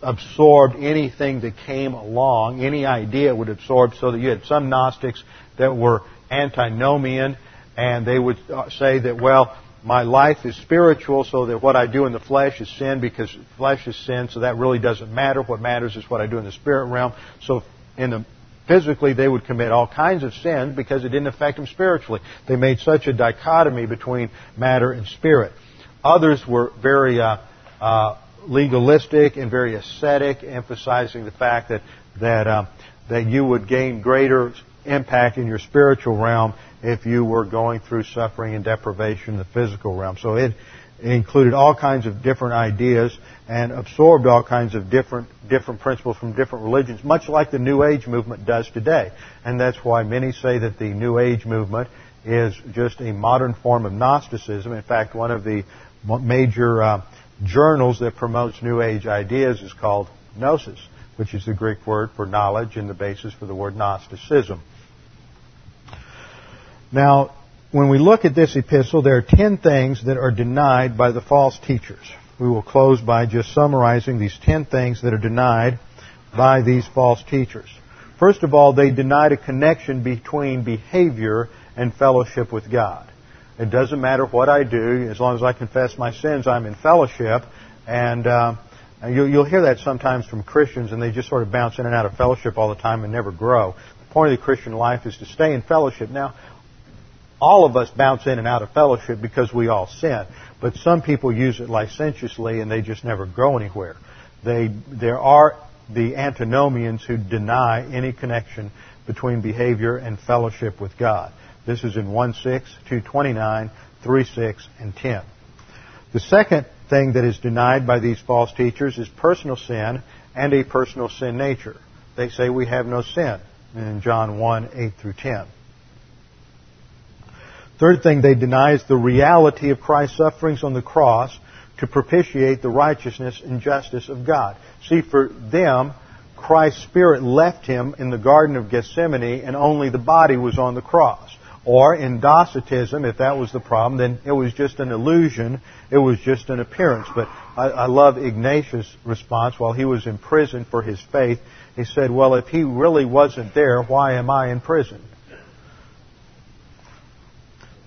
absorbed anything that came along, any idea would absorb, so that you had some Gnostics that were antinomian, and they would uh, say that, well, my life is spiritual, so that what I do in the flesh is sin because flesh is sin, so that really doesn't matter. What matters is what I do in the spirit realm. So in the physically they would commit all kinds of sins because it didn't affect them spiritually. They made such a dichotomy between matter and spirit. Others were very uh, uh, legalistic and very ascetic, emphasizing the fact that that uh, that you would gain greater impact in your spiritual realm if you were going through suffering and deprivation in the physical realm. So it included all kinds of different ideas and absorbed all kinds of different different principles from different religions, much like the New Age movement does today. And that's why many say that the New Age movement is just a modern form of Gnosticism. In fact, one of the major uh, journals that promotes New Age ideas is called Gnosis. which is the Greek word for knowledge and the basis for the word Gnosticism. Now, when we look at this epistle, there are ten things that are denied by the false teachers. We will close by just summarizing these ten things that are denied by these false teachers. First of all, they denied a connection between behavior and fellowship with God. It doesn't matter what I do, as long as I confess my sins, I'm in fellowship. And uh, you'll hear that sometimes from Christians, and they just sort of bounce in and out of fellowship all the time and never grow. The point of the Christian life is to stay in fellowship. Now, all of us bounce in and out of fellowship because we all sin. But some people use it licentiously and they just never grow anywhere. They, there are the antinomians who deny any connection between behavior and fellowship with God. This is in 1 6, 229, 3 6, and 10. The second thing that is denied by these false teachers is personal sin and a personal sin nature. They say we have no sin in John 1 8 through 10. Third thing they deny is the reality of Christ's sufferings on the cross to propitiate the righteousness and justice of God. See, for them, Christ's Spirit left him in the Garden of Gethsemane and only the body was on the cross. Or in Docetism, if that was the problem, then it was just an illusion. It was just an appearance. But I, I love Ignatius' response while he was in prison for his faith. He said, well, if he really wasn't there, why am I in prison?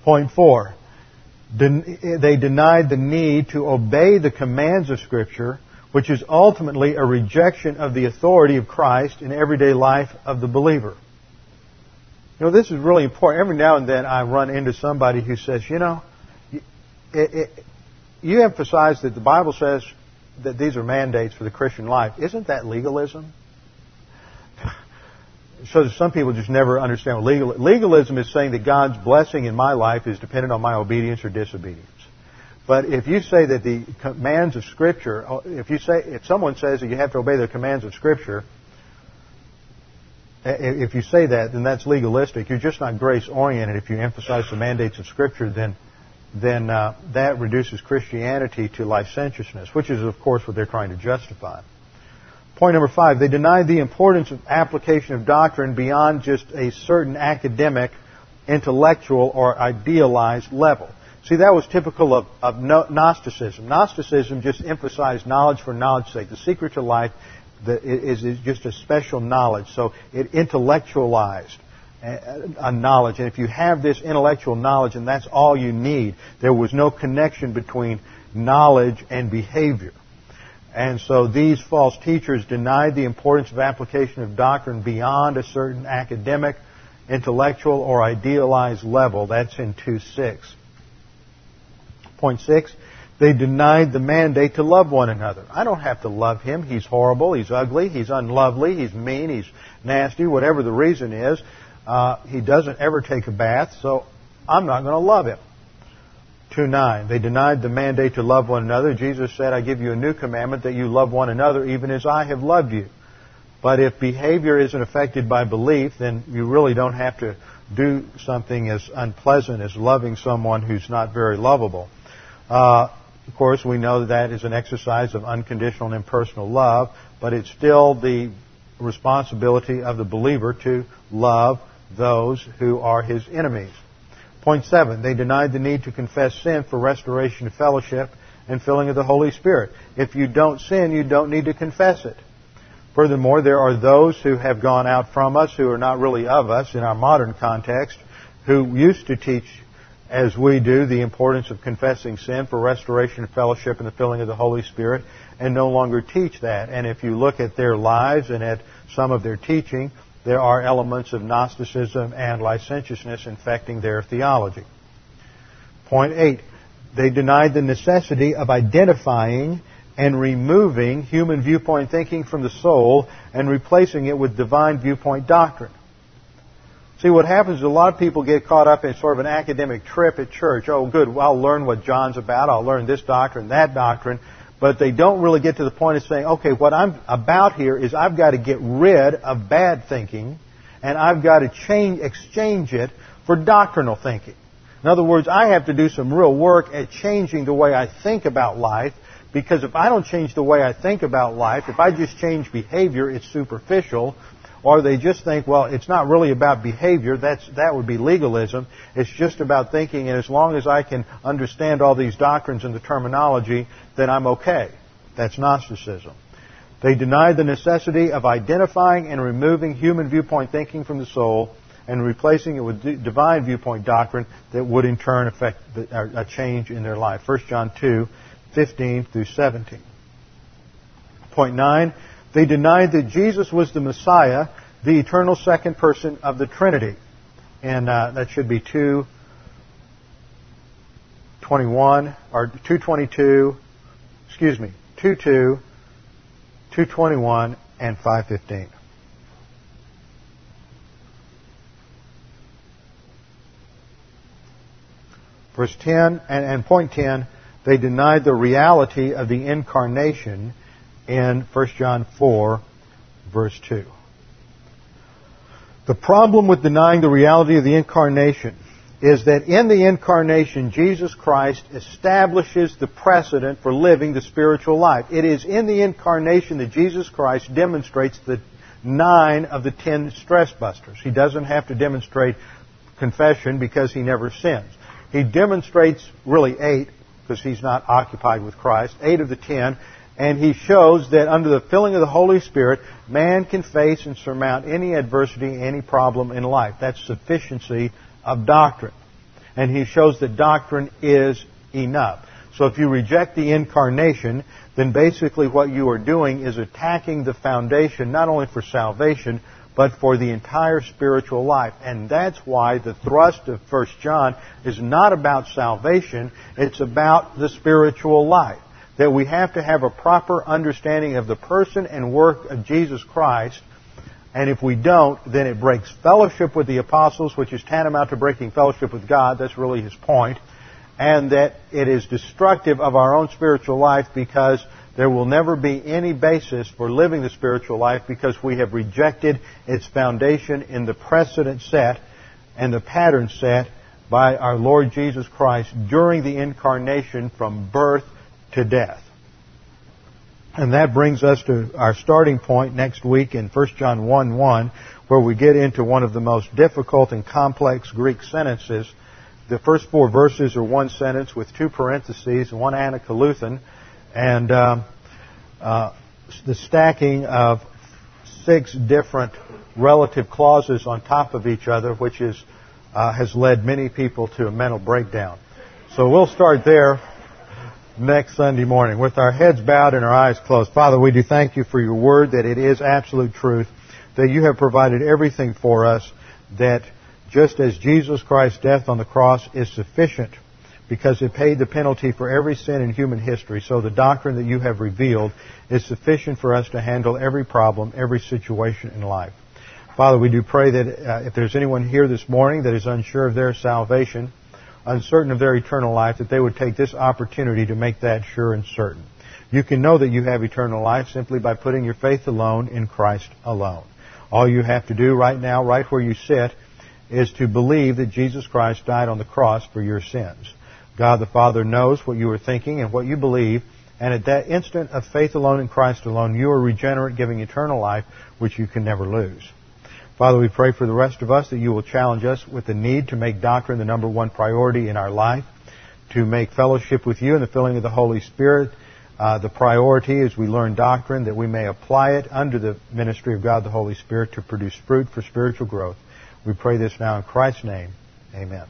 Point four, eh, they denied the need to obey the commands of Scripture, which is ultimately a rejection of the authority of Christ in everyday life of the believer. You know, this is really important. Every now and then I run into somebody who says, you know, it, it, eh, eh, you emphasize that the Bible says that these are mandates for the Christian life. Isn't that legalism? So some people just never understand what legal, legalism is saying that God's blessing in my life is dependent on my obedience or disobedience. But if you say that the commands of Scripture, if you say, if someone says that you have to obey the commands of Scripture, if you say that, then that's legalistic. You're just not grace oriented. If you emphasize the mandates of Scripture, then then uh, that reduces Christianity to licentiousness, which is, of course, what they're trying to justify. Point number five, they deny the importance of application of doctrine beyond just a certain academic, intellectual, or idealized level. See, that was typical of, of Gnosticism. Gnosticism just emphasized knowledge for knowledge's sake. The secret to life is just a special knowledge. So it intellectualized a knowledge. And if you have this intellectual knowledge and that's all you need, there was no connection between knowledge and behavior. And so these false teachers denied the importance of application of doctrine beyond a certain academic, intellectual, or idealized level. That's in 2.6. Point 6, they denied the mandate to love one another. I don't have to love him. He's horrible. He's ugly. He's unlovely. He's mean. He's nasty. Whatever the reason is, uh, he doesn't ever take a bath, so I'm not going to love him. 2 9. They denied the mandate to love one another. Jesus said, I give you a new commandment that you love one another even as I have loved you. But if behavior isn't affected by belief, then you really don't have to do something as unpleasant as loving someone who's not very lovable. Uh, of course, we know that, that is an exercise of unconditional and impersonal love, but it's still the responsibility of the believer to love those who are his enemies. Point seven, they denied the need to confess sin for restoration of fellowship and filling of the Holy Spirit. If you don't sin, you don't need to confess it. Furthermore, there are those who have gone out from us who are not really of us in our modern context, who used to teach, as we do, the importance of confessing sin for restoration of fellowship and the filling of the Holy Spirit, and no longer teach that. And if you look at their lives and at some of their teaching, there are elements of Gnosticism and licentiousness infecting their theology. Point eight, they denied the necessity of identifying and removing human viewpoint thinking from the soul and replacing it with divine viewpoint doctrine. See, what happens is a lot of people get caught up in sort of an academic trip at church. Oh, good, well, I'll learn what John's about. I'll learn this doctrine, that doctrine but they don't really get to the point of saying, okay, what I'm about here is I've got to get rid of bad thinking and I've got to change, exchange it for doctrinal thinking. In other words, I have to do some real work at changing the way I think about life Because if I don't change the way I think about life, if I just change behavior, it's superficial. Or they just think, well, it's not really about behavior. That's, that would be legalism. It's just about thinking, and as long as I can understand all these doctrines and the terminology, then I'm okay. That's Gnosticism. They deny the necessity of identifying and removing human viewpoint thinking from the soul and replacing it with divine viewpoint doctrine that would in turn affect a change in their life. 1 John 2, 15 through 17. Point 9, they denied that Jesus was the Messiah, the eternal second person of the Trinity. And uh, that should be 221 or 222, excuse me, 22, 221, and 515. Verse 10 and, and point 10, they denied the reality of the incarnation in 1 John 4, verse 2. The problem with denying the reality of the incarnation is that in the incarnation, Jesus Christ establishes the precedent for living the spiritual life. It is in the incarnation that Jesus Christ demonstrates the nine of the ten stress busters. He doesn't have to demonstrate confession because he never sins. He demonstrates really eight, because he's not occupied with Christ, eight of the ten, and he shows that under the filling of the Holy Spirit, man can face and surmount any adversity, any problem in life. That's sufficiency of doctrine. And he shows that doctrine is enough. So if you reject the incarnation, then basically what you are doing is attacking the foundation not only for salvation, but for the entire spiritual life. And that's why the thrust of 1 John is not about salvation, it's about the spiritual life. That we have to have a proper understanding of the person and work of Jesus Christ. And if we don't, then it breaks fellowship with the apostles, which is tantamount to breaking fellowship with God. That's really his point. And that it is destructive of our own spiritual life because there will never be any basis for living the spiritual life because we have rejected its foundation in the precedent set and the pattern set by our Lord Jesus Christ during the incarnation from birth to death. And that brings us to our starting point next week in 1 John 1 1, where we get into one of the most difficult and complex Greek sentences. The first four verses are one sentence with two parentheses one anacoluthon and uh, uh, the stacking of six different relative clauses on top of each other, which is, uh, has led many people to a mental breakdown. So we'll start there next Sunday morning with our heads bowed and our eyes closed. Father, we do thank you for your word that it is absolute truth, that you have provided everything for us, that just as Jesus Christ's death on the cross is sufficient because it paid the penalty for every sin in human history. So the doctrine that you have revealed is sufficient for us to handle every problem, every situation in life. Father, we do pray that uh, if there's anyone here this morning that is unsure of their salvation, uncertain of their eternal life, that they would take this opportunity to make that sure and certain. You can know that you have eternal life simply by putting your faith alone in Christ alone. All you have to do right now, right where you sit, is to believe that Jesus Christ died on the cross for your sins. God the Father knows what you are thinking and what you believe, and at that instant of faith alone in Christ alone, you are regenerate, giving eternal life, which you can never lose. Father, we pray for the rest of us that you will challenge us with the need to make doctrine the number one priority in our life, to make fellowship with you and the filling of the Holy Spirit uh, the priority as we learn doctrine, that we may apply it under the ministry of God the Holy Spirit to produce fruit for spiritual growth. We pray this now in Christ's name. Amen.